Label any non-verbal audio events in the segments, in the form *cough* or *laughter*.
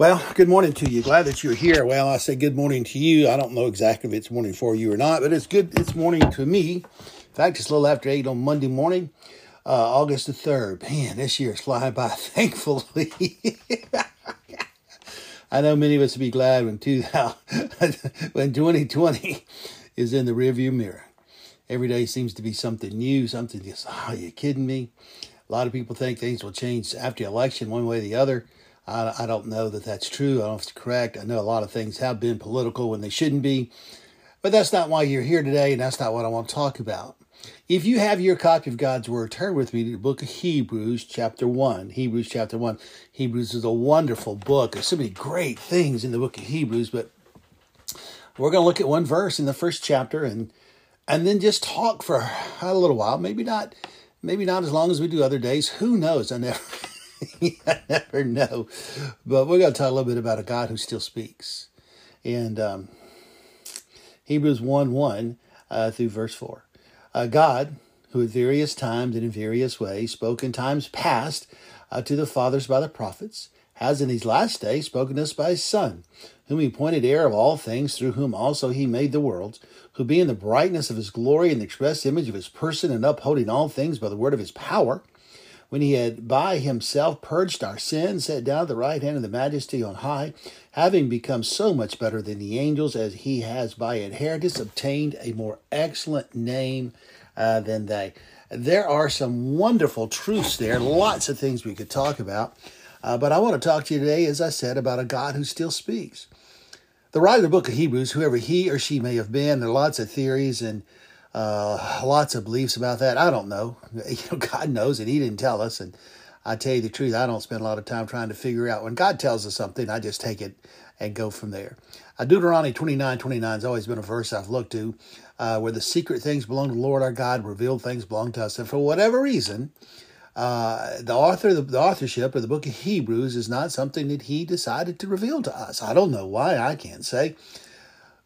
Well, good morning to you. Glad that you're here. Well, I say good morning to you. I don't know exactly if it's morning for you or not, but it's good. It's morning to me. In fact, it's a little after eight on Monday morning, uh, August the third. Man, this year is flying by. *laughs* Thankfully, *laughs* I know many of us will be glad when two *laughs* when 2020 is in the rearview mirror. Every day seems to be something new, something just. Oh, are you kidding me? A lot of people think things will change after the election, one way or the other. I, I don't know that that's true. I don't know if it's correct. I know a lot of things have been political when they shouldn't be. But that's not why you're here today, and that's not what I want to talk about. If you have your copy of God's Word, turn with me to the book of Hebrews, chapter 1. Hebrews, chapter 1. Hebrews is a wonderful book. There's so many great things in the book of Hebrews, but we're going to look at one verse in the first chapter and and then just talk for a little while. Maybe not, maybe not as long as we do other days. Who knows? I never *laughs* you never know. But we're going to talk a little bit about a God who still speaks. And um, Hebrews 1 1 uh, through verse 4. Uh, God, who at various times and in various ways spoke in times past uh, to the fathers by the prophets, has in these last days spoken to us by his Son, whom he appointed heir of all things, through whom also he made the worlds, who being the brightness of his glory and the express image of his person, and upholding all things by the word of his power, when he had by himself purged our sins, sat down at the right hand of the majesty on high, having become so much better than the angels, as he has by inheritance obtained a more excellent name uh, than they. There are some wonderful truths there, lots of things we could talk about. Uh, but I want to talk to you today, as I said, about a God who still speaks. The writer of the book of Hebrews, whoever he or she may have been, there are lots of theories and uh, lots of beliefs about that. I don't know. *laughs* You know, God knows and He didn't tell us. And I tell you the truth, I don't spend a lot of time trying to figure out. When God tells us something, I just take it and go from there. Uh, Deuteronomy 29 29 has always been a verse I've looked to uh, where the secret things belong to the Lord our God, revealed things belong to us. And for whatever reason, uh, the author, the, the authorship of the book of Hebrews is not something that he decided to reveal to us. I don't know why, I can't say.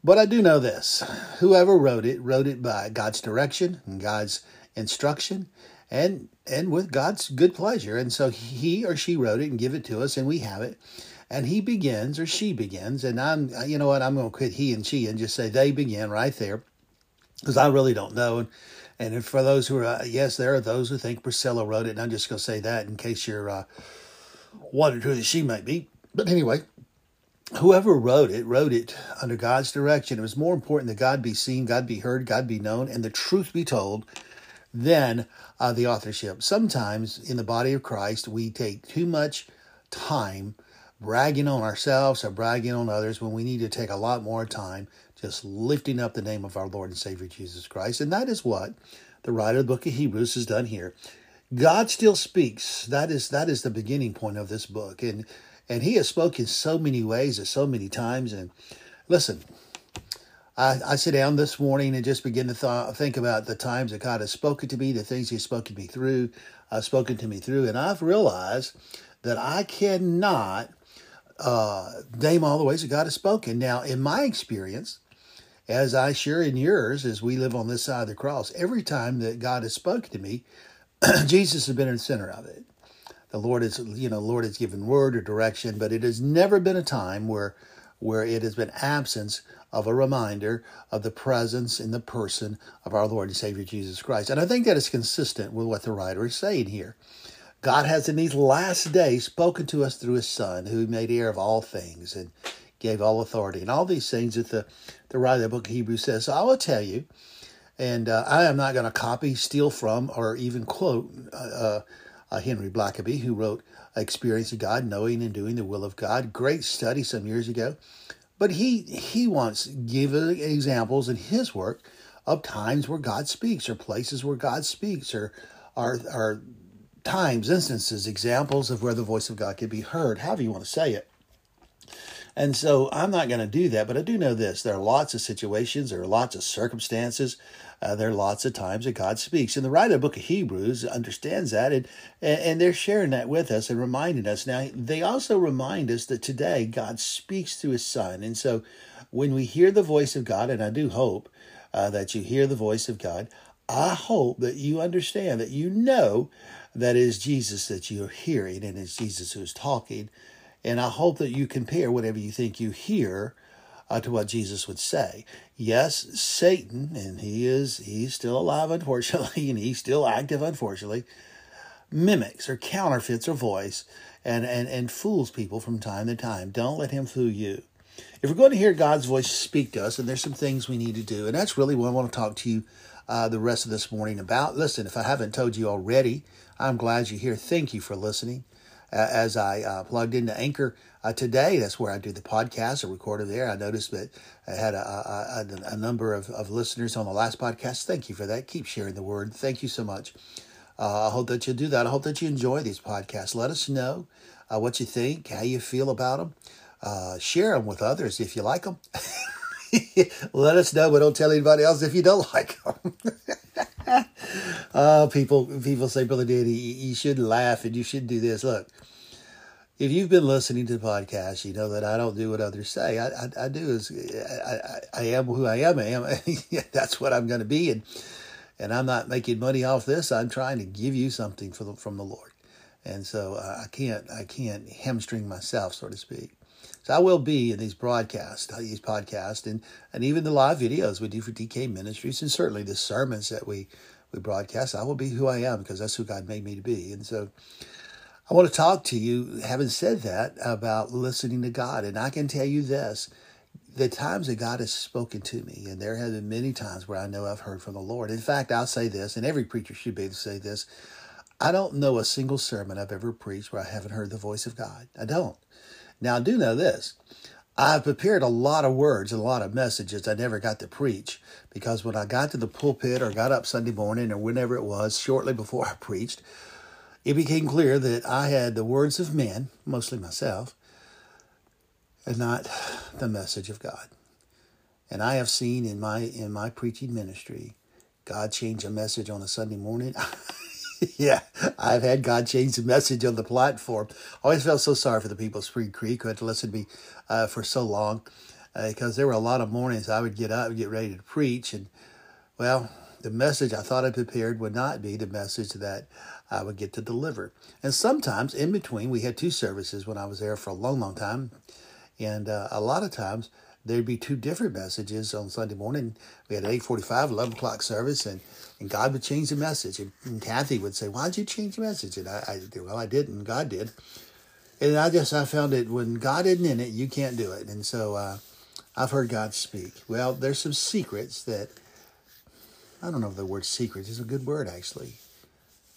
But I do know this whoever wrote it wrote it by God's direction and God's instruction and and with God's good pleasure. And so he or she wrote it and give it to us and we have it. And he begins or she begins and I'm you know what I'm going to quit he and she and just say they begin right there because I really don't know. And, and for those who are uh, yes, there are those who think Priscilla wrote it and I'm just going to say that in case you're uh, wondering who she might be. But anyway, whoever wrote it wrote it under God's direction. It was more important that God be seen, God be heard, God be known, and the truth be told than uh, the authorship. Sometimes in the body of Christ, we take too much time bragging on ourselves or bragging on others when we need to take a lot more time just lifting up the name of our Lord and Savior Jesus Christ. And that is what the writer of the book of Hebrews has done here. God still speaks. That is that is the beginning point of this book. And and he has spoken so many ways and so many times. And listen, I, I sit down this morning and just begin to th- think about the times that God has spoken to me, the things He's spoken to me through, uh, spoken to me through, and I've realized that I cannot uh, name all the ways that God has spoken. Now, in my experience, as I share in yours, as we live on this side of the cross, every time that God has spoken to me, *clears throat* Jesus has been in the center of it the Lord is, you know, Lord has given word or direction, but it has never been a time where where it has been absence of a reminder of the presence in the person of our Lord and Savior Jesus Christ. And I think that is consistent with what the writer is saying here. God has in these last days spoken to us through his Son, who made heir of all things and gave all authority and all these things that the, the writer of the book of Hebrews says. So I will tell you, and uh, I am not going to copy, steal from, or even quote uh, uh Henry Blackaby, who wrote Experience of God, Knowing and Doing the Will of God. Great study some years ago. But he he wants give examples in his work of times where God speaks, or places where God speaks, or are are times, instances, examples of where the voice of God can be heard, however you want to say it. And so I'm not going to do that, but I do know this. There are lots of situations, there are lots of circumstances, uh, there are lots of times that God speaks. And the writer of the book of Hebrews understands that, and, and they're sharing that with us and reminding us. Now, they also remind us that today God speaks through his Son. And so when we hear the voice of God, and I do hope uh, that you hear the voice of God, I hope that you understand, that you know that it is Jesus that you're hearing, and it's Jesus who is talking And I hope that you compare whatever you think you hear uh, to what Jesus would say. Yes, Satan, and he is he's still alive, unfortunately, *laughs* and he's still active, unfortunately, mimics or counterfeits her voice and, and, and fools people from time to time. Don't let him fool you. If we're going to hear God's voice speak to us, and there's some things we need to do, and that's really what I want to talk to you uh, the rest of this morning about. Listen, if I haven't told you already, I'm glad you're here. Thank you for listening. As I uh, plugged into Anchor uh, today, that's where I do the podcast. I recorded there. I noticed that I had a, a, a, number of, of listeners on the last podcast. Thank you for that. Keep sharing the word. Thank you so much. Uh, I hope that you do that. I hope that you enjoy these podcasts. Let us know uh, what you think, how you feel about them. Uh, share them with others if you like them. *laughs* Let us know, but don't tell anybody else if you don't like them. *laughs* uh, *laughs* people, people say, Brother Danny, you should laugh and you should do this. Look, if you've been listening to the podcast, you know that I don't do what others say. I, I, I do is I, I, I, am who I am. I am. *laughs* That's what I'm going to be, and and I'm not making money off this. I'm trying to give you something the, from the Lord, and so uh, I can't I can't hamstring myself, so to speak. So I will be in these broadcasts, uh, these podcasts, and, and even the live videos we do for DK Ministries, and certainly the sermons that we, we broadcast. I will be who I am because that's who God made me to be. And so I want to talk to you, having said that, about listening to God. And I can tell you this the times that God has spoken to me, and there have been many times where I know I've heard from the Lord. In fact, I'll say this, and every preacher should be able to say this I don't know a single sermon I've ever preached where I haven't heard the voice of God. I don't. Now, I do know this. I've prepared a lot of words and a lot of messages I never got to preach because when I got to the pulpit or got up Sunday morning or whenever it was, shortly before *laughs* I preached, it became clear that I had the words of men, mostly myself, and not *sighs* the message of God. And I have seen in my in my preaching ministry, God change a message on a Sunday morning. *laughs* *laughs* yeah, I've had God change the message on the platform. Always felt so sorry for the people of Spring Creek who had to listen to me uh, for so long because uh, there were a lot of mornings I would get up and get ready to preach. And, well, the message I thought I prepared would not be the message that I would get to deliver. And sometimes in between, we had two services when I was there for a long, long time. And uh, a lot of times, there'd be two different messages on Sunday morning. We had an 845, 11 o'clock service, and, and God would change the message. And, and Kathy would say, why'd you change the message? And I, I well, I didn't. God did. And I just, I found it when God isn't in it, you can't do it. And so uh, I've heard God speak. Well, there's some secrets that, I don't know if the word secrets is a good word, actually.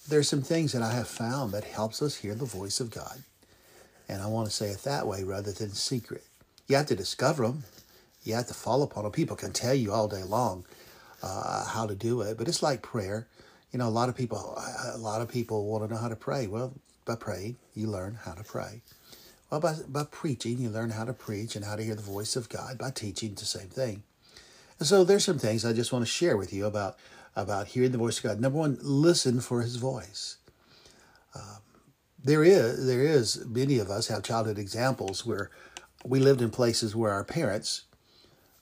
There's some things that I have found that helps us hear the voice of God. And I want to say it that way rather than secret. You have to discover them you have to fall upon them. People can tell you all day long uh, how to do it, but it's like prayer. You know, a lot of people, a lot of people want to know how to pray. Well, by praying, you learn how to pray. Well, by, by preaching, you learn how to preach and how to hear the voice of God. By teaching, the same thing. And so there's some things I just want to share with you about about hearing the voice of God. Number one, listen for His voice. Um, there is there is many of us have childhood examples where we lived in places where our parents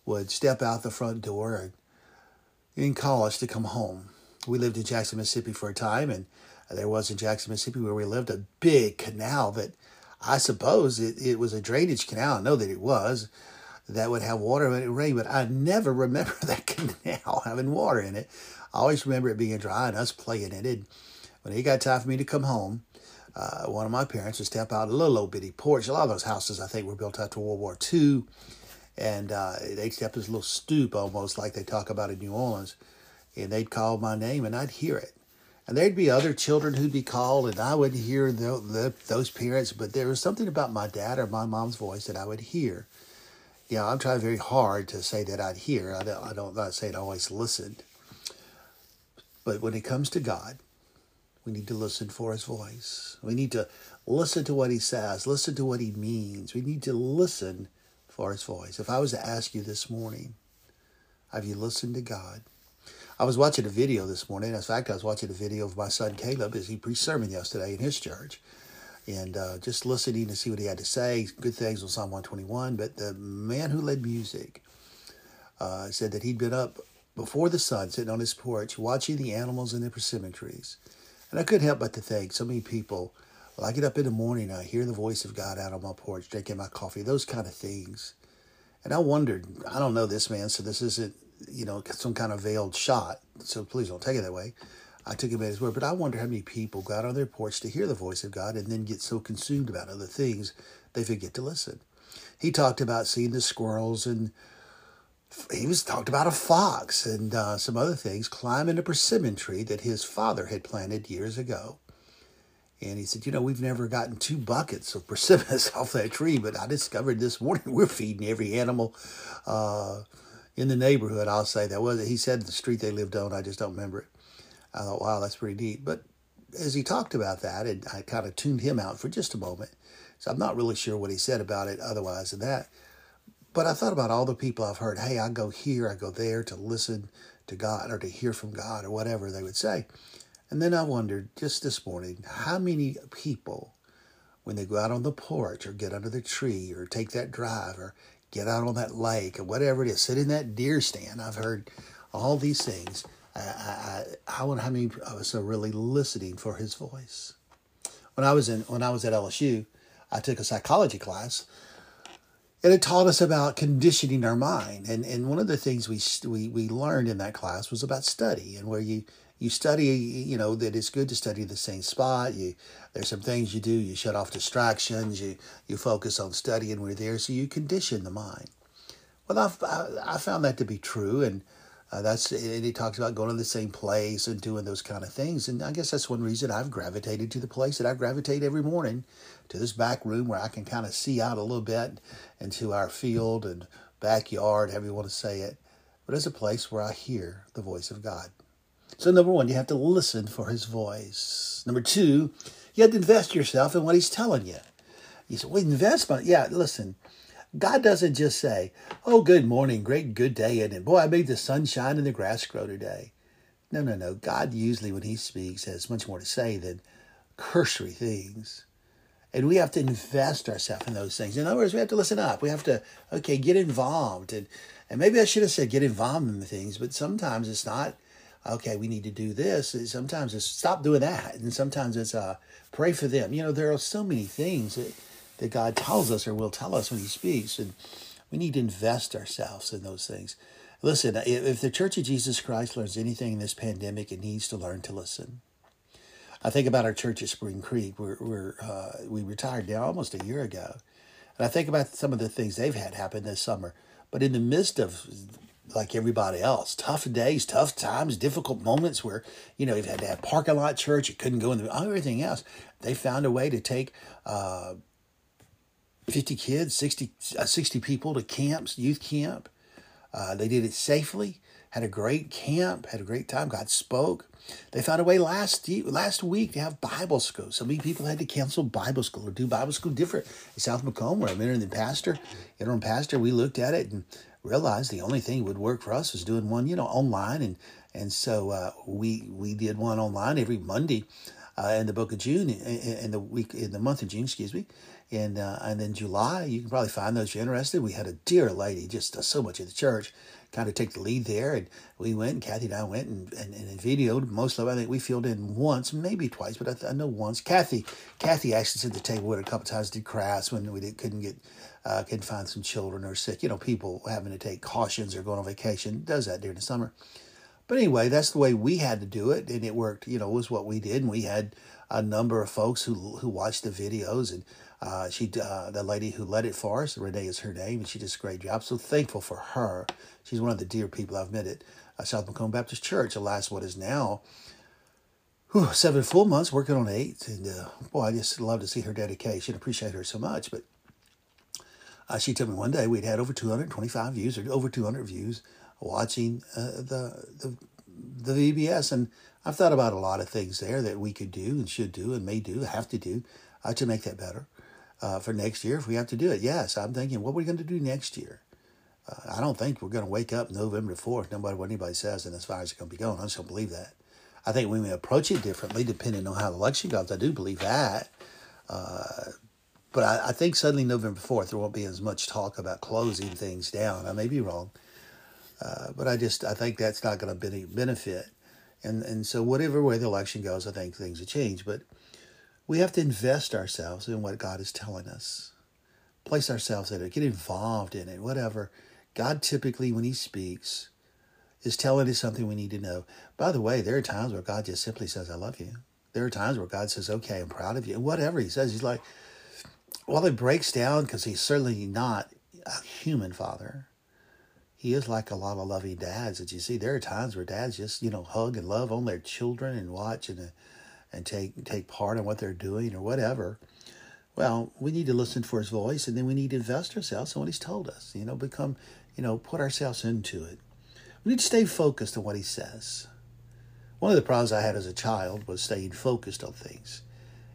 would step out the front door and in college to come home. We lived in Jackson, Mississippi for a time, and there was in Jackson, Mississippi, where we lived, a big canal that I suppose it, it was a drainage canal. I know that it was that would have water when it rained, but I never *laughs* remember that canal having water in it. I always remember it being dry and us playing in it. When it got time for me to come home, uh, one of my parents would step out a little old bitty porch. A lot of those houses, I think, were built after World War II and uh, they'd step this little stoop almost like they talk about in New Orleans, and they'd call my name, and I'd hear it. And there'd be other children who'd be called, and I would hear the, the, those parents, but there was something about my dad or my mom's voice that I would hear. You know, I'm trying very hard to say that I'd hear. I don't, I don't not say it always listened. But when it comes to God, we need to listen for his voice. We need to listen to what he says, listen to what he means. We need to listen for his voice. If I was to ask you this morning, have you listened to God? I was watching a video this morning. In fact, I was watching a video of my son Caleb as he preached sermon yesterday in his church. And uh, just listening to see what he had to say. Good things on Psalm 121. But the man who led music uh, said that he'd been up before the sun, sitting on his porch, watching the animals in the persimmon trees. And I couldn't help but to think so many people Well, I get up in the morning, I hear the voice of God out on my porch, drinking my coffee, those kind of things. And I wondered, I don't know this man, so this isn't, you know, some kind of veiled shot. So please don't take it that way. I took him at his word, but I wonder how many people got on their porch to hear the voice of God and then get so consumed about other things they forget to listen. He talked about seeing the squirrels and he was talked about a fox and uh, some other things climbing a persimmon tree that his father had planted years ago. And he said, You know, we've never gotten two buckets of persimmons *laughs* off that tree, but I discovered this morning we're feeding every animal uh, in the neighborhood. I'll say that was He said the street they lived on, I just don't remember it. I thought, wow, that's pretty neat. But as he talked about that, and I kind of tuned him out for just a moment, so I'm not really sure what he said about it otherwise than that. But I thought about all the people I've heard, hey, I go here, I go there to listen to God or to hear from God or whatever they would say. And then I wondered just this morning how many people, when they go out on the porch or get under the tree or take that drive or get out on that lake or whatever it is, sit in that deer stand. I've heard all these things. I, I, I wonder how many of us are really listening for his voice. When I was in when I was at LSU, I took a psychology class, and it taught us about conditioning our mind. And and one of the things we we we learned in that class was about study and where you you study, you know, that it's good to study the same spot. You there's some things you do, you shut off distractions, you you focus on studying you're there, so you condition the mind. Well, I've, I, I found that to be true, and uh, that's and he talks about going to the same place and doing those kind of things, and I guess that's one reason I've gravitated to the place that I gravitate every morning, to this back room where I can kind of see out a little bit into our field and backyard, however you want to say it, but it's a place where I hear the voice of God. So, number one, you have to listen for his voice. Number two, you have to invest yourself in what he's telling you. You say, well, investment. Yeah, listen, God doesn't just say, oh, good morning, great, good day, and boy, I made the sun shine and the grass grow today. No, no, no. God usually, when he speaks, has much more to say than cursory things. And we have to invest ourselves in those things. In other words, we have to listen up. We have to, okay, get involved. And, and maybe I should have said get involved in the things, but sometimes it's not okay, we need to do this. Sometimes it's stop doing that. And sometimes it's uh, pray for them. You know, there are so many things that, that God tells us or will tell us when He speaks. And we need to invest ourselves in those things. Listen, if the Church of Jesus Christ learns anything in this pandemic, it needs to learn to listen. I think about our church at Spring Creek. We're, we're uh, we retired now almost a year ago. And I think about some of the things they've had happen this summer. But in the midst of like everybody else. Tough days, tough times, difficult moments where, you know, you've had to have parking lot church, you couldn't go in the, everything else. They found a way to take uh, 50 kids, 60, uh, 60 people to camps, youth camp. Uh, they did it safely, had a great camp, had a great time. God spoke. They found a way last last week to have Bible school. So many people had to cancel Bible school or do Bible school different. In South McComb, where I'm interim pastor, interim pastor, we looked at it and realized the only thing would work for us was doing one, you know, online, and and so uh, we we did one online every Monday uh, in the book of June, in, in, the week in the month of June, excuse me, and uh, and then July. You can probably find those if you're interested. We had a dear lady, just does so much of the church, kind of take the lead there, and we went. and Kathy and I went and, and, and videoed most of. it. I think we filled in once, maybe twice, but I, I know once. Kathy Kathy actually at the table with a couple times, did crafts when we did, couldn't get uh, can find some children or sick, you know, people having to take cautions or going on vacation, does that during the summer. But anyway, that's the way we had to do it, and it worked. You know, was what we did, and we had a number of folks who who watched the videos, and uh, she, uh, the lady who led it for us, Renee is her name, and she does a great job. So thankful for her. She's one of the dear people I've met at uh, South McComb Baptist Church. Last what is now whew, seven full months, working on eight, and uh, boy, I just love to see her dedication. Appreciate her so much, but uh, she told me one day we'd had over 225 views or over 200 views watching uh, the, the the VBS, and I've thought about a lot of things there that we could do and should do and may do, have to do uh, to make that better uh, for next year if we have to do it. Yes, I'm thinking, what are we going to do next year? Uh, I don't think we're going to wake up November 4th, no matter what anybody says, and as far as it's going to be going. I just don't believe that. I think we may approach it differently depending on how the election goes. I do believe that. Uh, but I, I, think suddenly November 4th, there won't be as much talk about closing things down. I may be wrong. Uh, but I just, I think that's not going to be benefit. And, and so whatever way the election goes, I think things will change. But We have to invest ourselves in what God is telling us. Place ourselves in it, get involved in it, whatever. God typically, when He speaks, is telling us something we need to know. By the way, there are times where God just simply says, I love you. There are times where God says, Okay, I'm proud of you. Whatever He says, He's like, well, it breaks down because He's certainly not a human father. He is like a lot of loving dads that you see. There are times where dads just, you know, hug and love on their children and watch and, uh, and take, take part in what they're doing or whatever. Well, we need to listen for his voice and then we need to invest ourselves in what he's told us, you know, become, you know, put ourselves into it. We need to stay focused on what he says. One of the problems I had as a child was staying focused on things.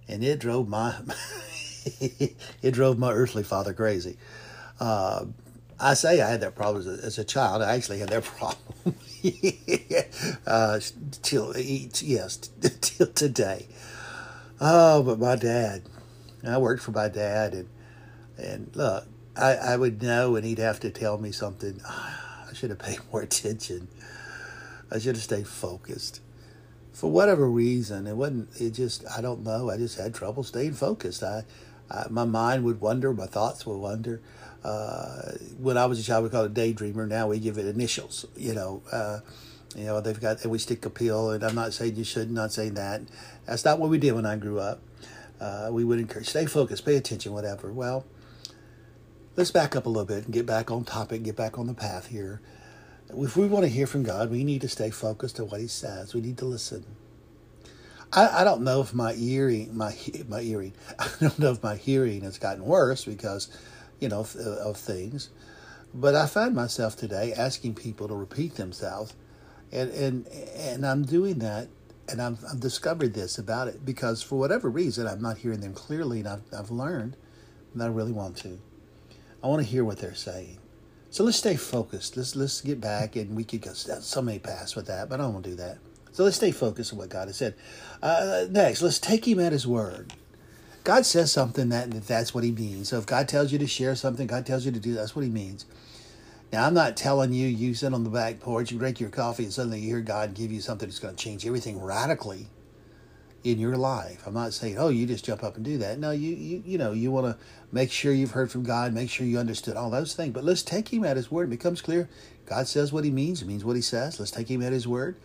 And it drove my *laughs* *laughs* it drove my earthly father crazy. Uh, I say I had that problem as a, as a, child. I actually had that *laughs* problem *laughs* uh, till yes till today. Oh, but my dad, I worked for my dad, and and look, I, I would know, and he'd have to tell me something. *sighs* I should have paid more attention. I should have stayed focused. For whatever reason, it wasn't. It just I don't know. I just had trouble staying focused. I, My mind would wander, my thoughts would wander. Uh, when I was a child, we called it daydreamer. Now we give it initials. You know, uh, you know they've got and we stick a pill. And I'm not saying you should, not saying that. That's not what we did when I grew up. Uh, we would encourage stay focused, pay attention, whatever. Well, let's back up a little bit and get back on topic, get back on the path here. If we want to hear from God, we need to stay focused on what He says. We need to listen. I, I don't know if my hearing, my my hearing, *laughs* I don't know if my hearing has gotten worse because you know, of, uh, of things. But I find myself today asking people to repeat themselves, and and and I'm doing that, and I've, I've discovered this about it because for whatever reason I'm not hearing them clearly, and I've I've learned that I really want to. I want to hear what they're saying. So let's stay focused. Let's let's get back, and we could go so many paths with that, but I don't want to do that. So let's stay focused on what God has said. Uh, next, let's take Him at His word. God says something that that's what He means. So if God tells you to share something, God tells you to do that's what He means. Now I'm not telling you you sit on the back porch, you drink your coffee, and suddenly you hear God give you something that's going to change everything radically in your life. I'm not saying, oh, you just jump up and do that. No, you you you know you want to make sure you've heard from God, make sure you understood all those things. But let's take Him at His word. It becomes clear. God says what He means. He means what He says. Let's take Him at His word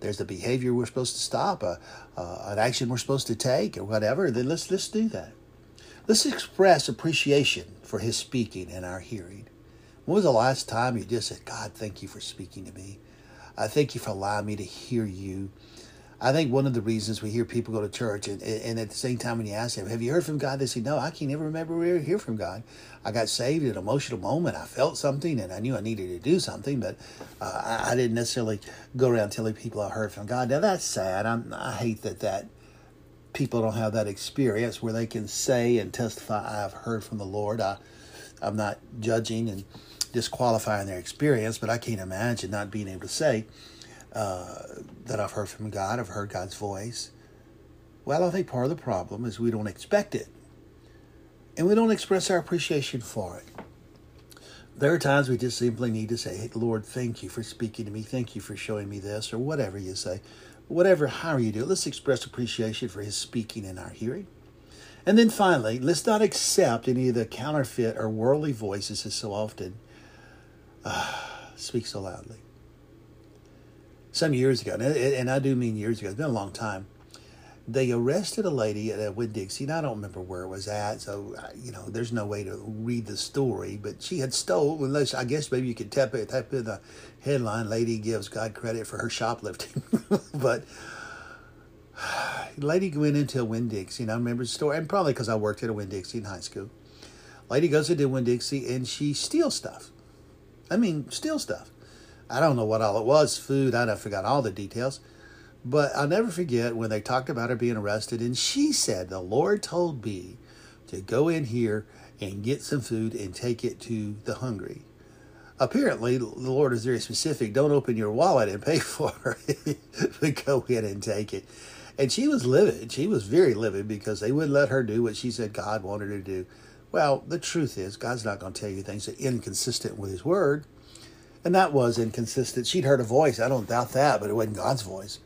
there's a behavior we're supposed to stop, uh, uh, an action we're supposed to take, or whatever, then let's let's do that. Let's express appreciation for His speaking and our hearing. When was the last time you just said, "God, thank you for speaking to me. I thank you for allowing me to hear you." I think one of the reasons we hear people go to church and, and at the same time when you ask them, have you heard from God? They say, no, I can't ever remember we ever hear from God. I got saved at an emotional moment. I felt something and I knew I needed to do something, but uh, I, I, didn't necessarily go around telling people I heard from God. Now that's sad. I'm, I hate that that people don't have that experience where they can say and testify, I've heard from the Lord. I, I'm not judging and disqualifying their experience, but I can't imagine not being able to say, uh, that I've heard from God, I've heard God's voice. Well, I think part of the problem is we don't expect it. And we don't express our appreciation for it. There are times we just simply need to say, hey, Lord, thank you for speaking to me. Thank you for showing me this, or whatever you say. Whatever, however you do it, let's express appreciation for His speaking in our hearing. And then finally, let's not accept any of the counterfeit or worldly voices that so often uh, speak so loudly some years ago, and I do mean years ago, it's been a long time. They arrested a lady at a Winn-Dixie, and I don't remember where it was at, so uh, you know, there's no way to read the story. But she had stolen, unless I guess maybe you could tap it, type in the headline: "Lady gives God credit for her shoplifting," *laughs* but *sighs* lady went into a Winn-Dixie, and I remember the story, and probably because I worked at a Winn-Dixie in high school. Lady goes into Winn-Dixie and she steals stuff. I mean, steals stuff. I don't know what all it was, food, I forgot all the details. But I'll never forget when they talked about her being arrested, and she said, The Lord told me to go in here and get some food and take it to the hungry. Apparently, the Lord is very specific. Don't open your wallet and pay *laughs* for it, but go in and take it. And she was livid. She was very livid because they wouldn't let her do what she said God wanted her to do. Well, the truth is, God's not going to tell you things that are inconsistent with His Word. And that was inconsistent. She'd heard a voice. I don't doubt that, but it wasn't God's voice.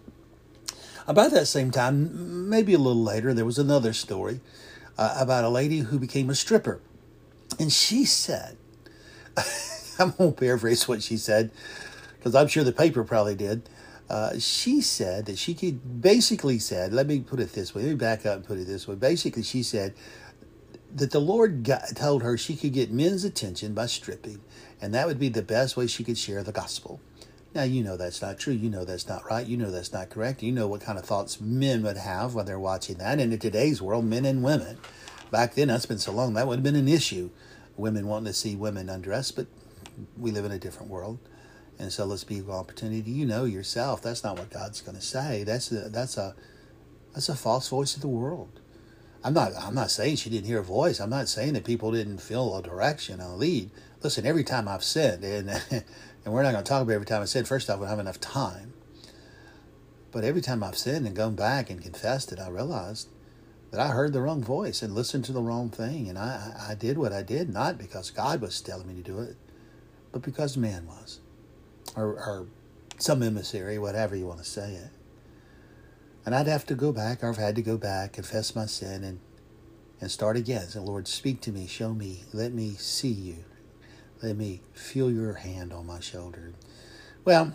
About that same time, maybe a little later, there was another story uh, about a lady who became a stripper. And she said, I'm going to paraphrase what she said because I'm sure the paper probably did. Uh, she said that she could basically said, let me put it this way, let me back up and put it this way. Basically, she said that the Lord got, told her she could get men's attention by stripping, and that would be the best way she could share the gospel. Now, you know that's not true. You know that's not right. You know that's not correct. You know what kind of thoughts men would have when they're watching that. And in today's world, men and women. Back then, that's been so long, that would have been an issue. Women wanting to see women undressed, but we live in a different world. And so let's be an opportunity. You know yourself. That's not what God's going to say. That's a, that's a that's a false voice of the world. I'm not I'm not saying she didn't hear a voice. I'm not saying that people didn't feel a direction, a lead. Listen, every time I've sinned, and *laughs* and we're not going to talk about every time I sinned. First off, we don't have enough time. But every time I've sinned and gone back and confessed it, I realized that I heard the wrong voice and listened to the wrong thing, and I I did what I did not because God was telling me to do it, but because man was or, or some emissary, whatever you want to say it. And I'd have to go back, or I've had to go back, confess my sin, and and start again. Say, Lord, speak to me, show me, let me see you, let me feel your hand on my shoulder. Well,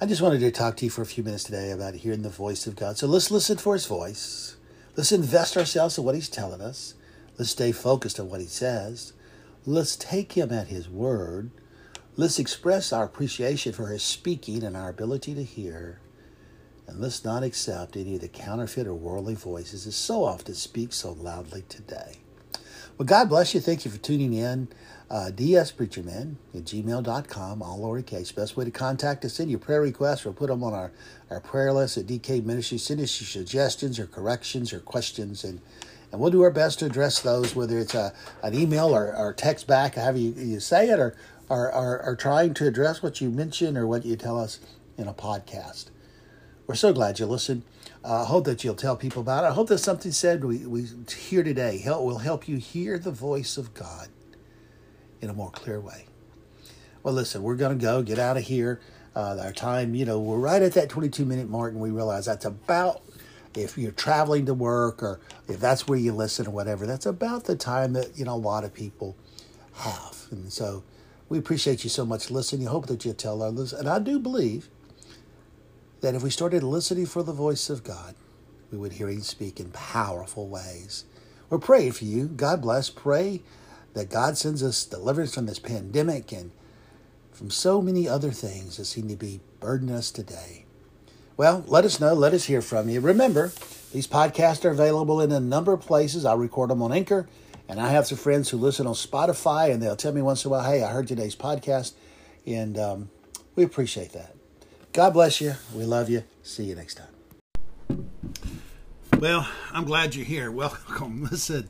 I just wanted to talk to you for a few minutes today about hearing the voice of God. So let's listen for His voice. Let's invest ourselves in what He's telling us. Let's stay focused on what He says. Let's take Him at His word. Let's express our appreciation for his speaking and our ability to hear. And let's not accept any of the counterfeit or worldly voices that so often speak so loudly today. Well, God bless you. Thank you for tuning in. Uh, dspreacherman at gmail.com, all lowercase. Best way to contact us. Send your prayer requests. We'll put them on our, our prayer list at DK Ministry. Send us your suggestions or corrections or questions, and, and we'll do our best to address those, whether it's a, an email or, or text back, however you, you say it, or, are, are, are trying to address what you mention or what you tell us in a podcast. We're so glad you listened. I uh, hope that you'll tell people about it. I hope that something said we, we hear today help, will help you hear the voice of God in a more clear way. Well, listen, we're going to go, get out of here. Uh, our time, you know, we're right at that 22 minute mark, and we realize that's about, if you're traveling to work or if that's where you listen or whatever, that's about the time that, you know, a lot of people have. And so, we appreciate you so much listening. I hope that you tell others. And I do believe that if we started listening for the voice of God, we would hear Him speak in powerful ways. We're praying for you. God bless. Pray that God sends us deliverance from this pandemic and from so many other things that seem to be burdening us today. Well, let us know. Let us hear from you. Remember, these podcasts are available in a number of places. I record them on Anchor. And I have some friends who listen on Spotify, and they'll tell me once in a while, hey, I heard today's podcast. And um, we appreciate that. God bless you. We love you. See you next time. Well, I'm glad you're here. *laughs* Welcome. Listen,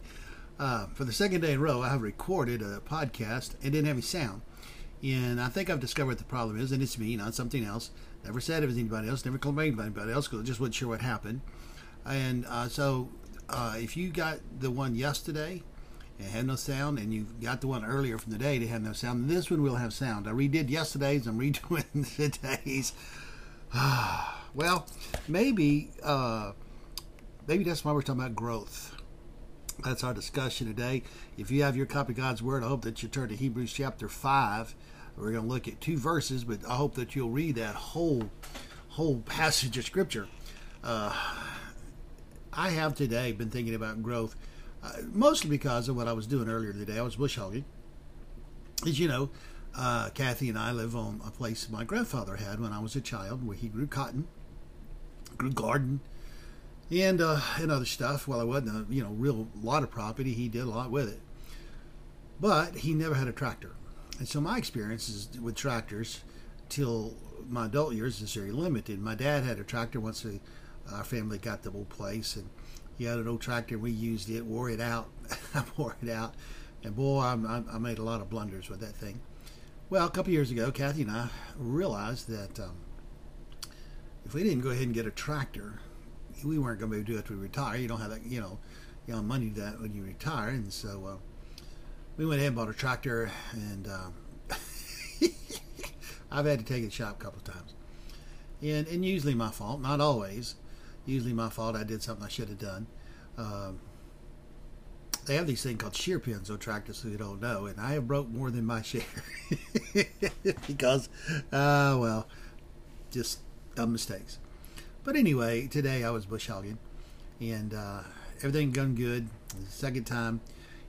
uh, for the second day in a row, I have recorded a podcast and didn't have any sound. And I think I've discovered the problem is, and it's me, not something else. Never said it was anybody else, never complained about anybody else because I just wasn't sure what happened. And uh, so uh, if you got the one yesterday, it had no sound, and you got the one earlier from the day that had no sound. This one will have sound. I redid yesterday's. I'm redoing *laughs* today's. *sighs* well, maybe uh, maybe that's why we're talking about growth. That's our discussion today. If you have your copy of God's Word, I hope that you turn to Hebrews chapter five. We're going to look at two verses, but I hope that you'll read that whole whole passage of Scripture. Uh, I have today been thinking about growth mostly because of what I was doing earlier today. I was bush hogging. As you know, uh, Kathy and I live on a place my grandfather had when I was a child, where he grew cotton, grew garden, and uh, and other stuff. Well, I wasn't a you know real lot of property. He did a lot with it, but he never had a tractor, and so my experiences with tractors till my adult years is very limited. My dad had a tractor once our family got the old place, and he had an old tractor. We used it, wore it out. *laughs* I wore it out. And boy, I, I, made a lot of blunders with that thing. Well, a couple years ago, Kathy and I realized that um, if we didn't go ahead and get a tractor, we weren't going to be able to do it till we retire. You don't have that, you know, you know, money to that when you retire. And so uh, we went ahead and bought a tractor, and um, *laughs* I've had to take it to shop a couple of times. and and usually my fault, not always. Usually my fault. I did something I should have done. Um, they have these things called shear pins on tractors, you don't know, and I have broke more than my share *laughs* because, uh, well, just dumb mistakes. But anyway, today I was bush hogging, and uh, everything gone good. Second time,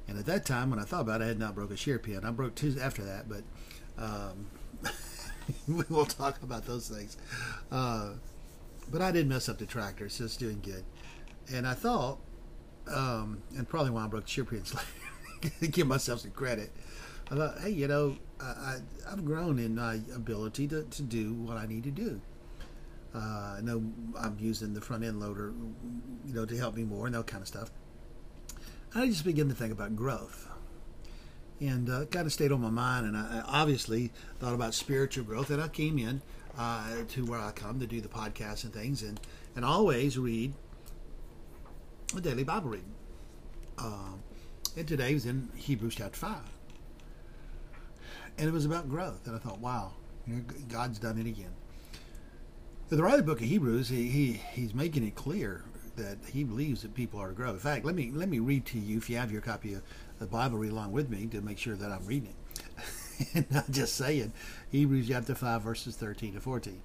and at that time, when I thought about it, I had not broke a shear pin. I broke two after that, but um, *laughs* we will talk about those things. Uh, but I did mess up the tractor, so it's doing good. And I thought, um, and probably why I broke pins later, *laughs* give myself some credit. I thought, hey, you know, I, I, have grown in my ability to, to do what I need to do. Uh, I know I'm using the front end loader, you know, to help me more and that kind of stuff. I just began to think about growth. And uh, kind of stayed on my mind, and I obviously thought about spiritual growth. And I came in uh, to where I come to do the podcast and things, and, and always read a daily Bible reading. Um, and today was in Hebrews chapter 5. And it was about growth. And I thought, wow, you know, God's done it again. The writer of the book of Hebrews, he, he he's making it clear that he believes that people are to grow. In fact, let me let me read to you if you have your copy of the Bible, read along with me to make sure that I'm reading it, and *laughs* not just saying Hebrews chapter five verses thirteen to fourteen.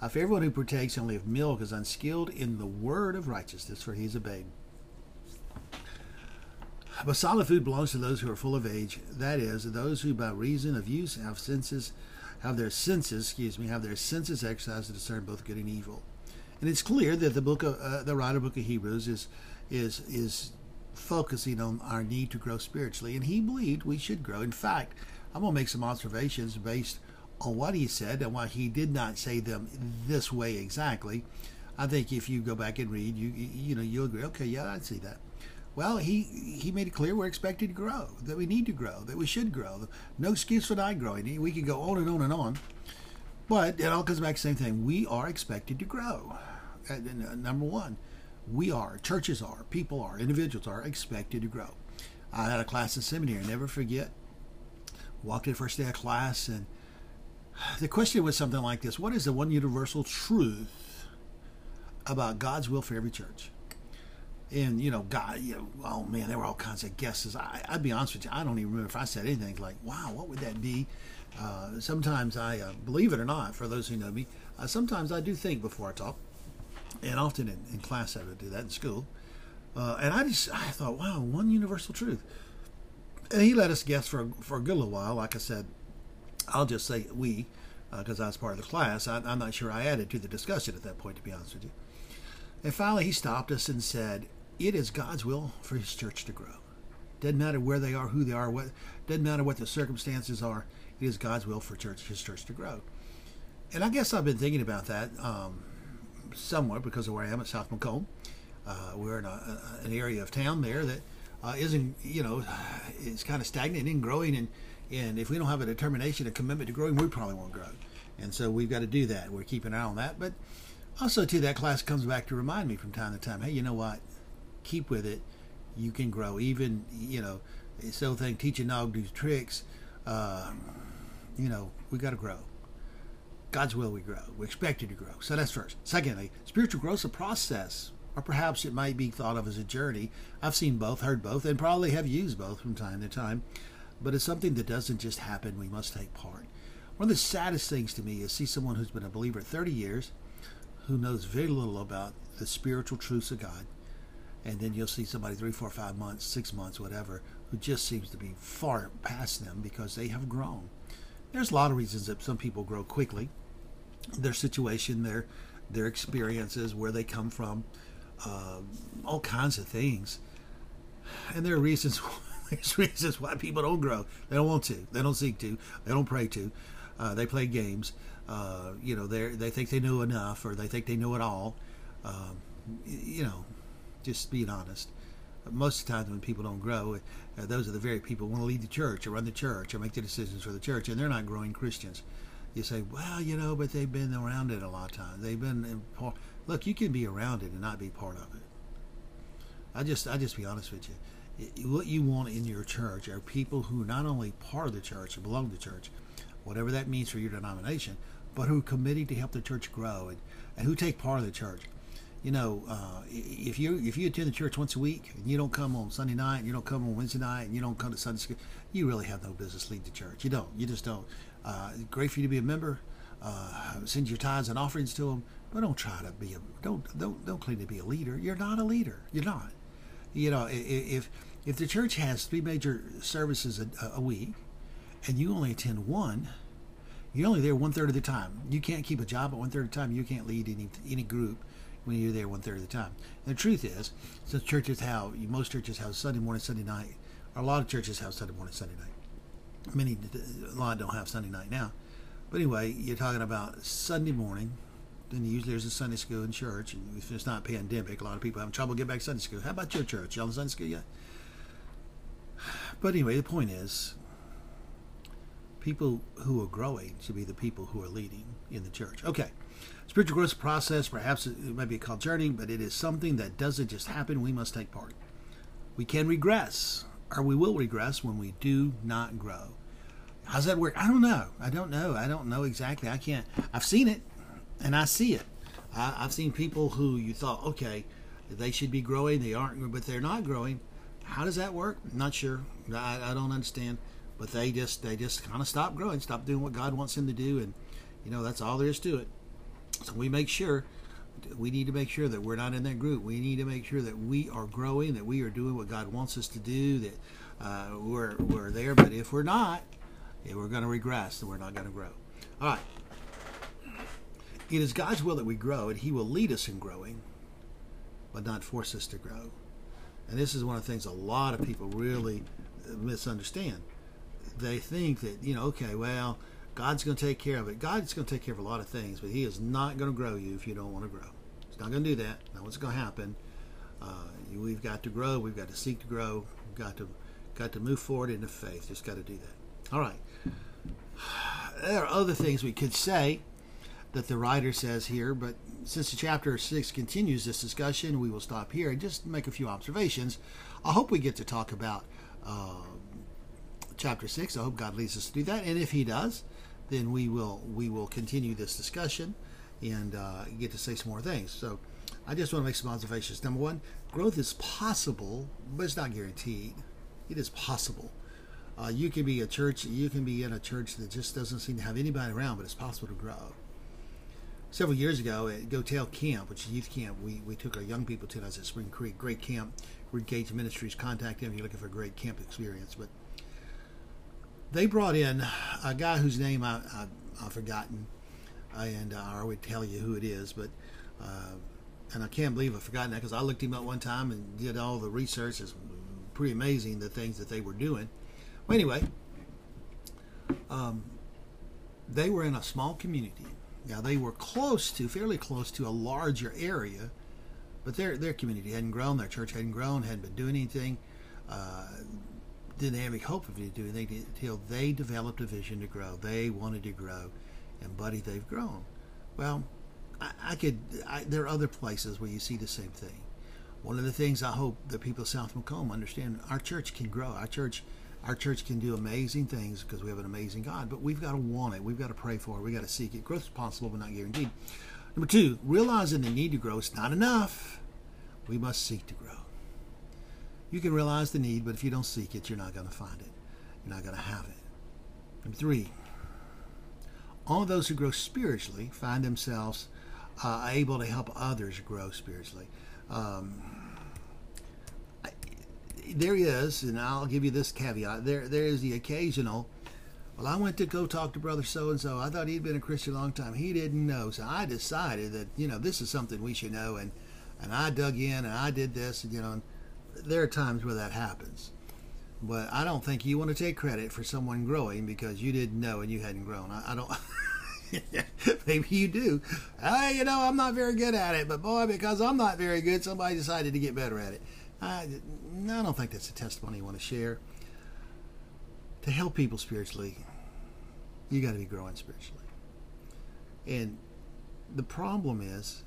Uh, for everyone who partakes only of milk is unskilled in the word of righteousness, for he is a babe. But solid food belongs to those who are full of age, that is, those who by reason of use have senses, have their senses, excuse me, have their senses exercised to discern both good and evil. And it's clear that the book of uh, the writer book of Hebrews is is is focusing on our need to grow spiritually, and he believed we should grow. In fact, I'm going to make some observations based on what he said and why he did not say them this way exactly. I think if you go back and read, you you know you'll agree. Okay, yeah, I see that. Well, he he made it clear we're expected to grow, that we need to grow, that we should grow. No excuse for not growing. We can go on and on and on. But it all comes back to the same thing. We are expected to grow. Uh, number one, we are, churches are, people are, individuals are expected to grow. I had a class in seminary, never forget. Walked in first day of class, and the question was something like this What is the one universal truth about God's will for every church? And, you know, God, you know, oh man, there were all kinds of guesses. I, I'd be honest with you, I don't even remember if I said anything like, wow, what would that be? Uh, sometimes I, uh, believe it or not, for those who know me, uh, sometimes I do think before I talk, and often in, in class I would do that in school. Uh, and I just I thought, wow, one universal truth. And he let us guess for for a good little while. Like I said, I'll just say we, because uh, I was part of the class. I, I'm not sure I added to the discussion at that point, to be honest with you. And finally, he stopped us and said, "It is God's will for His church to grow. Doesn't matter where they are, who they are, what doesn't matter what the circumstances are. It is God's will for church, His church to grow." And I guess I've been thinking about that um, somewhat because of where I am at South McComb. Uh, we're in a, an area of town there that uh, not you know, it's kind of stagnant and growing. And, and if we don't have a determination, a commitment to growing, we probably won't grow. And so we've got to do that. We're keeping an eye on that. But also, too, that class comes back to remind me from time to time, hey, you know what? Keep with it. You can grow. Even, you know, this old thing, teach a dog do tricks. Uh, you know, we got to grow. God's will we grow. We're expected to grow. So that's first. Secondly, spiritual growth is a process, or perhaps it might be thought of as a journey. I've seen both, heard both, and probably have used both from time to time. But it's something that doesn't just happen. We must take part. One of the saddest things to me is see someone who's been a believer 30 years, who knows very little about the spiritual truths of God, and then you'll see somebody three, four, five months, six months, whatever, who just seems to be far past them because they have grown. There's a lot of reasons that some people grow quickly. Their situation, their their experiences, where they come from, uh, all kinds of things. And there are reasons. *laughs* There's reasons why people don't grow. They don't want to. They don't seek to. They don't pray to. Uh, they play games. Uh, you know, they they think they know enough, or they think they know it all. Um, you know, just being honest most of the time when people don't grow, uh, those are the very people who want to lead the church or run the church or make the decisions for the church, and they're not growing Christians. You say, well, you know, but they've been around it a lot of times. They've been. Look, you can be around it and not be part of it. I just, I just be honest with you. What you want in your church are people who are not only part of the church or belong to the church, whatever that means for your denomination, but who are committed to help the church grow and, and who take part of the church. You know, uh, if you if you attend the church once a week and you don't come on Sunday night, and you don't come on Wednesday night, and you don't come to Sunday school, you really have no business leading the church. You don't. You just don't. Uh, great for you to be a member. Uh, send your tithes and offerings to them, but don't try to be a don't don't don't claim to be a leader. You're not a leader. You're not. You know, if if the church has three major services a, a week, and you only attend one, you're only there one third of the time. You can't keep a job at one third of the time. You can't lead any any group when you're there one third of the time. And the truth is, since churches have most churches have Sunday morning, Sunday night, a lot of churches have Sunday morning, Sunday night. Many, a lot don't have Sunday night now. But anyway, you're talking about Sunday morning. Then usually there's a Sunday school in church, and if it's not pandemic, a lot of people have trouble getting back to Sunday school. How about your church? Y'all in Sunday school yet? But anyway, the point is, people who are growing should be the people who are leading in the church. Okay. Spiritual growth process, perhaps it might be called journey, but it is something that doesn't just happen. We must take part. We can regress, or we will regress when we do not grow. How's that work? I don't know. I don't know. I don't know exactly. I can't. I've seen it, and I see it. I, have seen people who you thought, okay, they should be growing. They aren't, but they're not growing. How does that work? Not sure. I, I don't understand. But they just they just kind of stop growing, stop doing what God wants them to do, and you know that's all there is to it. So we make sure we need to make sure that we're not in that group. We need to make sure that we are growing, that we are doing what God wants us to do, that uh, we're we're there. But if we're not, yeah, we're going to regress, and we're not going to grow. All right. It is God's will that we grow, and He will lead us in growing, but not force us to grow. And this is one of the things a lot of people really misunderstand. They think that, you know, okay, well, God's going to take care of it. God's going to take care of a lot of things, but He is not going to grow you if you don't want to grow. He's not going to do that. Not what's going to happen. Uh, we've got to grow. We've got to seek to grow. We've got to got to move forward into faith. Just got to do that. All right. *sighs* There are other things we could say that the writer says here, but since the chapter six continues this discussion, we will stop here and just make a few observations. I hope we get to talk about uh, chapter six. I hope God leads us to do that, and if He does, then we will we will continue this discussion and uh, get to say some more things. So I just want to make some observations. Number one, growth is possible, but it's not guaranteed. It is possible. Uh, you can be a church, you can be in a church that just doesn't seem to have anybody around, but it's possible to grow. Several years ago at Gotel Camp, which is youth camp, we, we took our young people to. us at Spring Creek, great camp. Engage Ministries, contact them if you're looking for a great camp experience. But they brought in a guy whose name I, I, have forgotten, and uh, I would tell you who it is, but uh, and I can't believe I've forgotten that because I looked him up one time and did all the research. It's pretty amazing the things that they were doing. Well, anyway, um, they were in a small community. Now they were close to, fairly close to a larger area, but their their community hadn't grown, their church hadn't grown, hadn't been doing anything. Uh, didn't have any hope of doing anything until they developed a vision to grow. They wanted to grow, and buddy, they've grown. Well, I, I could. I, there are other places where you see the same thing. One of the things I hope the people of South McComb understand: our church can grow. Our church, our church can do amazing things because we have an amazing God. But we've got to want it. We've got to pray for it. We've got to seek it. Growth is possible, but not guaranteed. Number two, realizing the need to grow is not enough. We must seek to grow. You can realize the need, but if you don't seek it, you're not going to find it. You're not going to have it. Number three, all those who grow spiritually find themselves uh, able to help others grow spiritually. Um, there is, and I'll give you this caveat: there there is the occasional. Well, I went to go talk to brother so and so. I thought he'd been a Christian a long time. He didn't know, so I decided that you know this is something we should know, and and I dug in and I did this, and, you know. And, there are times where that happens. But I don't think you want to take credit for someone growing because you didn't know and you hadn't grown. I, I don't. *laughs* Maybe you do. I, you know, I'm not very good at it, but boy, because I'm not very good, somebody decided to get better at it. I, I don't think that's a testimony you want to share. To help people spiritually, you got to be growing spiritually. And the problem is,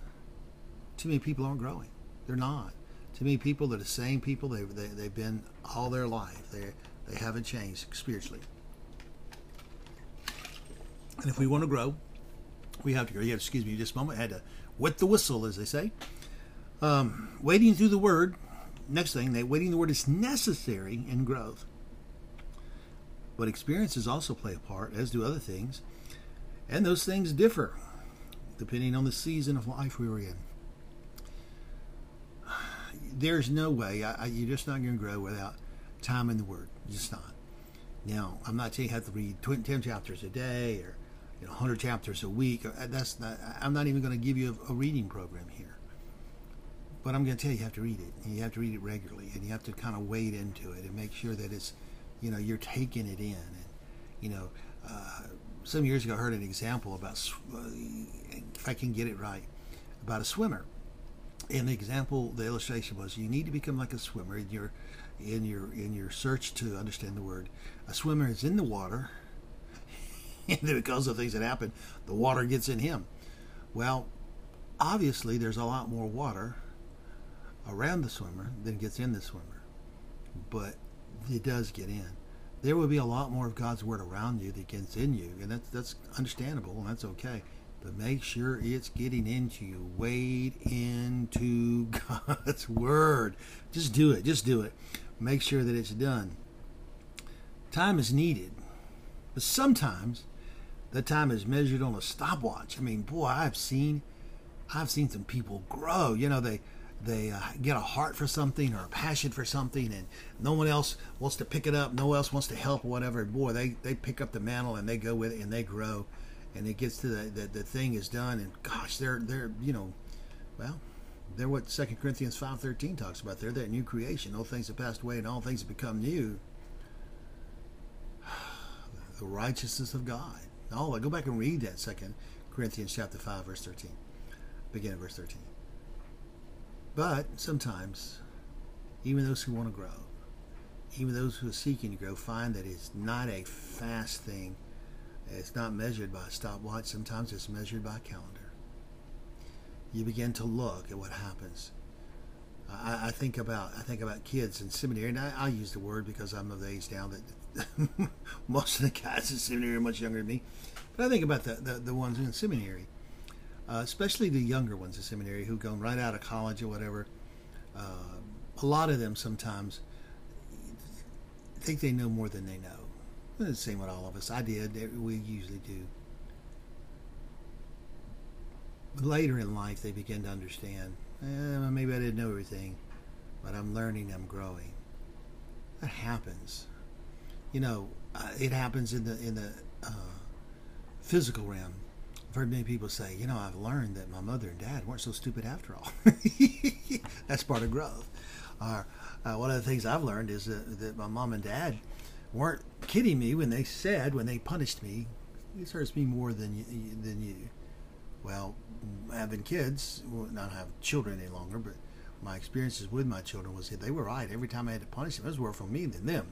too many people aren't growing. They're not Too many people are the same people. They, they, they've been all their life. They, they haven't changed spiritually. And if we want to grow, we have to. Yeah, excuse me, just a moment. I had to wet the whistle, as they say. Um, wading through the Word. Next thing, that wading the Word is necessary in growth. But experiences also play a part, as do other things. And those things differ depending on the season of life we were in. There's no way I, I, you're just not going to grow without time in the Word. Just not. Now, I'm not saying you have to read 10 chapters a day or you know 100 chapters a week. Uh, that's not. I'm not even going to give you a, a reading program here. But I'm going to tell you, you have to read it, and you have to read it regularly, and you have to kind of wade into it and make sure that it's, you know, you're taking it in, and you know. Uh, some years ago, I heard an example about, uh, if I can get it right, about a swimmer. And the example, the illustration was, you need to become like a swimmer in your, in your, in your search to understand the word. A swimmer is in the water, *laughs* and because of things that happen, the water gets in him. Well, obviously, there's a lot more water around the swimmer than gets in the swimmer, but it does get in there will be a lot more of God's word around you that gets in you, and that's that's understandable and that's okay. But make sure it's getting into you. Wade into *laughs* God's word. Just do it. Just do it. Make sure that it's done. Time is needed, but sometimes the time is measured on a stopwatch. I mean, boy, I've seen, I've seen some people grow. You know, they they uh, get a heart for something or a passion for something and no one else wants to pick it up no one else wants to help or whatever boy they, they pick up the mantle and they go with it and they grow and it gets to the, the, the thing is done and gosh they're they're you know well they're what Second Corinthians 5.13 talks about they're that new creation all things have passed away and all things have become new. *sighs* The righteousness of God. Oh go back and read that Second Corinthians chapter 5 verse 13 begin at verse 13 but sometimes, even those who want to grow, even those who are seeking to grow, find that it's not a fast thing. It's not measured by a stopwatch. Sometimes it's measured by a calendar. You begin to look at what happens. I, I think about I think about kids in seminary, and I, I use the word because I'm of the age now that *laughs* most of the guys in seminary are much younger than me. But I think about the, the, the ones in seminary uh, especially the younger ones in seminary who go right out of college or whatever. Uh, a lot of them sometimes think they know more than they know. It's the same with all of us. I did. We usually do. Later in life, they begin to understand. Eh, maybe I didn't know everything, but I'm learning. I'm growing. That happens. You know, uh, it happens in the in the uh, physical realm I've heard many people say, you know, I've learned that my mother and dad weren't so stupid after all. *laughs* That's part of growth. uh, one of the things I've learned is that, that my mom and dad weren't kidding me when they said, when they punished me, this hurts me more than you, than you. Well, having kids, well, not have children any longer, but my experiences with my children was that they were right. Every time I had to punish them, it was worse for me than them.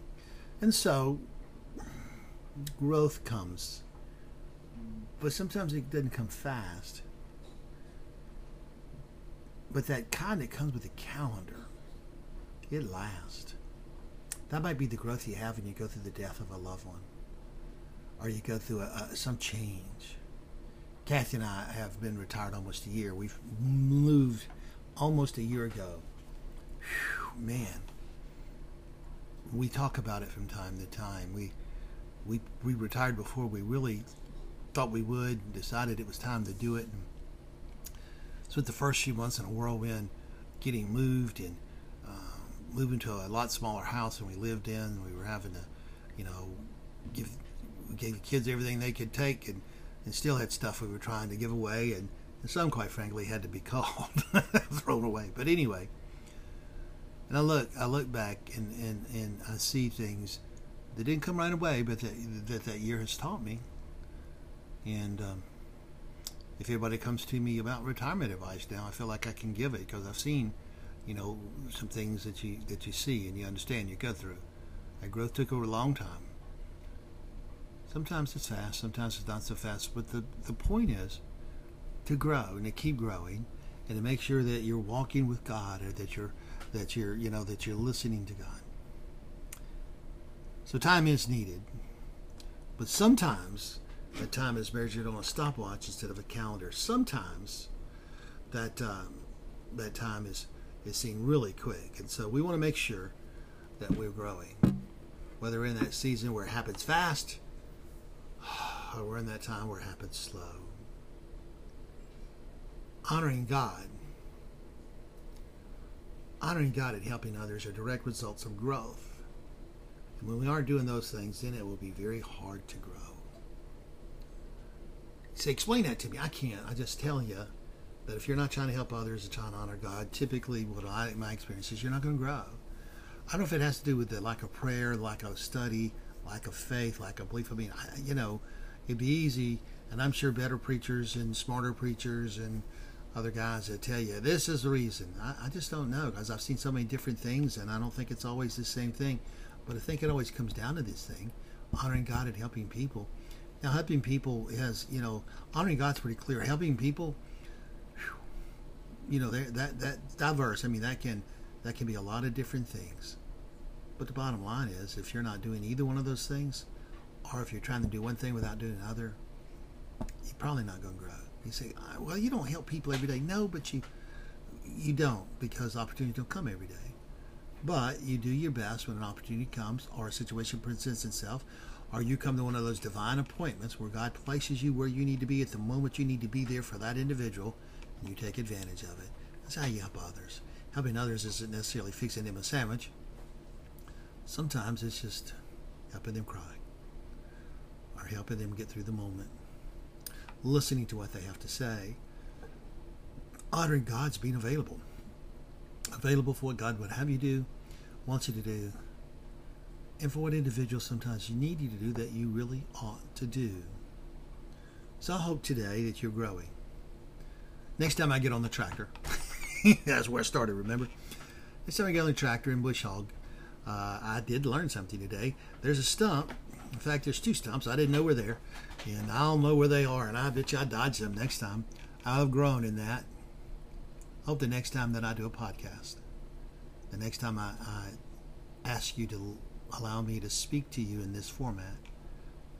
And so, growth comes but sometimes it doesn't come fast. But that kind that comes with a calendar, it lasts. That might be the growth you have when you go through the death of a loved one, or you go through a, a, some change. Kathy and I have been retired almost a year. We've moved almost a year ago. Whew, man, we talk about it from time to time. We we we retired before we really thought we would, decided it was time to do it. And spent the first few months in a whirlwind getting moved and uh, moving to a lot smaller house than we lived in. We were having to, you know, give gave the kids everything they could take and, and still had stuff we were trying to give away and, and some quite frankly had to be *laughs* called thrown away. But anyway, and I look I look back and, and, and I see things that didn't come right away, but that, that that year has taught me. And um, if anybody comes to me about retirement advice now, I feel like I can give it because I've seen, you know, some things that you that you see and you understand, you go through. That growth took over a long time. Sometimes it's fast, sometimes it's not so fast. But the the point is to grow and to keep growing, and to make sure that you're walking with God, or that you're that you're you know that you're listening to God. So time is needed, but sometimes that time is measured on a stopwatch instead of a calendar. Sometimes that um, that time is is seen really quick, and so we want to make sure that we're growing. Whether in that season where it happens fast, *sighs* or we're in that time where it happens slow. Honoring God. Honoring God and helping others are direct results of growth. And when we aren't doing those things, then it will be very hard to grow. Say, explain that to me. I can't. I just tell you that if you're not trying to help others and trying to honor God, typically what I my experience is you're not going to grow. I don't know if it has to do with the lack of prayer, lack of study, lack of faith, lack of belief. I mean, I, you know, it'd be easy, and I'm sure better preachers and smarter preachers and other guys that tell you this is the reason. I, I just don't know because I've seen so many different things, and I don't think it's always the same thing. But I think it always comes down to this thing honoring God and helping people. Now, helping people has, you know, honoring God's pretty clear. Helping people, you know, that that diverse. I mean, that can that can be a lot of different things. But the bottom line is, if you're not doing either one of those things, or if you're trying to do one thing without doing another, you're probably not going to grow. You say, well, you don't help people every day. No, but you you don't because opportunities don't come every day. But you do your best when an opportunity comes or a situation presents itself, or you come to one of those divine appointments where God places you where you need to be at the moment you need to be there for that individual, and you take advantage of it. That's how you help others. Helping others isn't necessarily fixing them a sandwich. Sometimes it's just helping them cry or helping them get through the moment, listening to what they have to say, honoring God's being available available for what God would have you do, wants you to do, and for what individuals sometimes you need you to do that you really ought to do. So I hope today that you're growing. Next time I get on the tractor, *laughs* that's where I started, remember? Next time I get on the tractor in Bush Hog, uh, I did learn something today. There's a stump. In fact, there's two stumps. I didn't know were there. And I'll know where they are, and I bet you I dodge them next time. I've grown in that hope the next time that I do a podcast, the next time I, I ask you to allow me to speak to you in this format,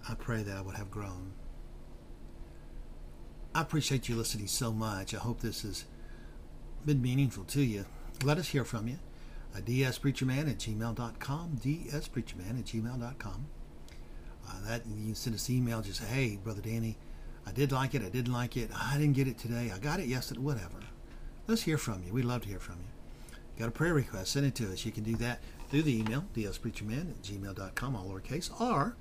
I pray that I would have grown. I appreciate you listening so much. I hope this has been meaningful to you. Let us hear from you. Dspreacherman at gmail.com, dspreacherman at gmail.com. Uh, that you send us email, just say, hey, Brother Danny, I did like it, I didn't like it, I didn't get it today, I got it yesterday, whatever. Let's hear from you. We'd love to hear from you. Got a prayer request? Send it to us. You can do that through the email, dspreacherman at gmail.com, all lowercase, or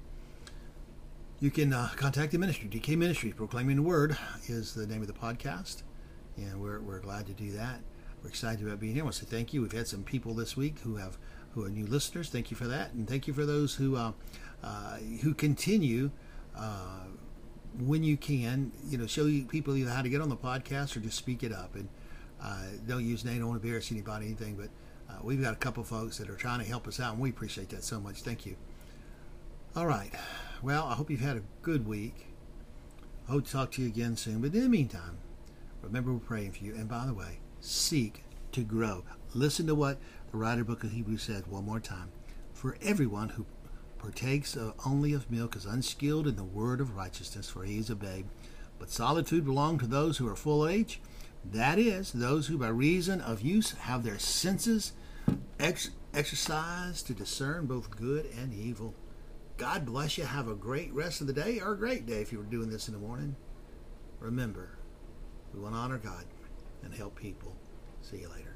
you can uh, contact the ministry. DK Ministries, Proclaiming the Word is the name of the podcast, and we're, we're glad to do that. We're excited about being here. I want to say thank you. We've had some people this week who have who are new listeners. Thank you for that, and thank you for those who uh, uh, who continue uh, when you can. You know, show people either how to get on the podcast or just speak it up. And uh, don't use name, don't to embarrass anybody, anything, but uh, we've got a couple folks that are trying to help us out, and we appreciate that so much. Thank you. All right. Well, I hope you've had a good week. I hope to talk to you again soon. But in the meantime, remember we're praying for you. And by the way, seek to grow. Listen to what the writer book of Hebrews said one more time. For everyone who partakes of only of milk is unskilled in the word of righteousness, for he is a babe. But solid food belongs to those who are full age that is, those who by reason of use have their senses ex- exercised to discern both good and evil. God bless you. Have a great rest of the day or a great day if you were doing this in the morning. Remember, we want to honor God and help people. See you later.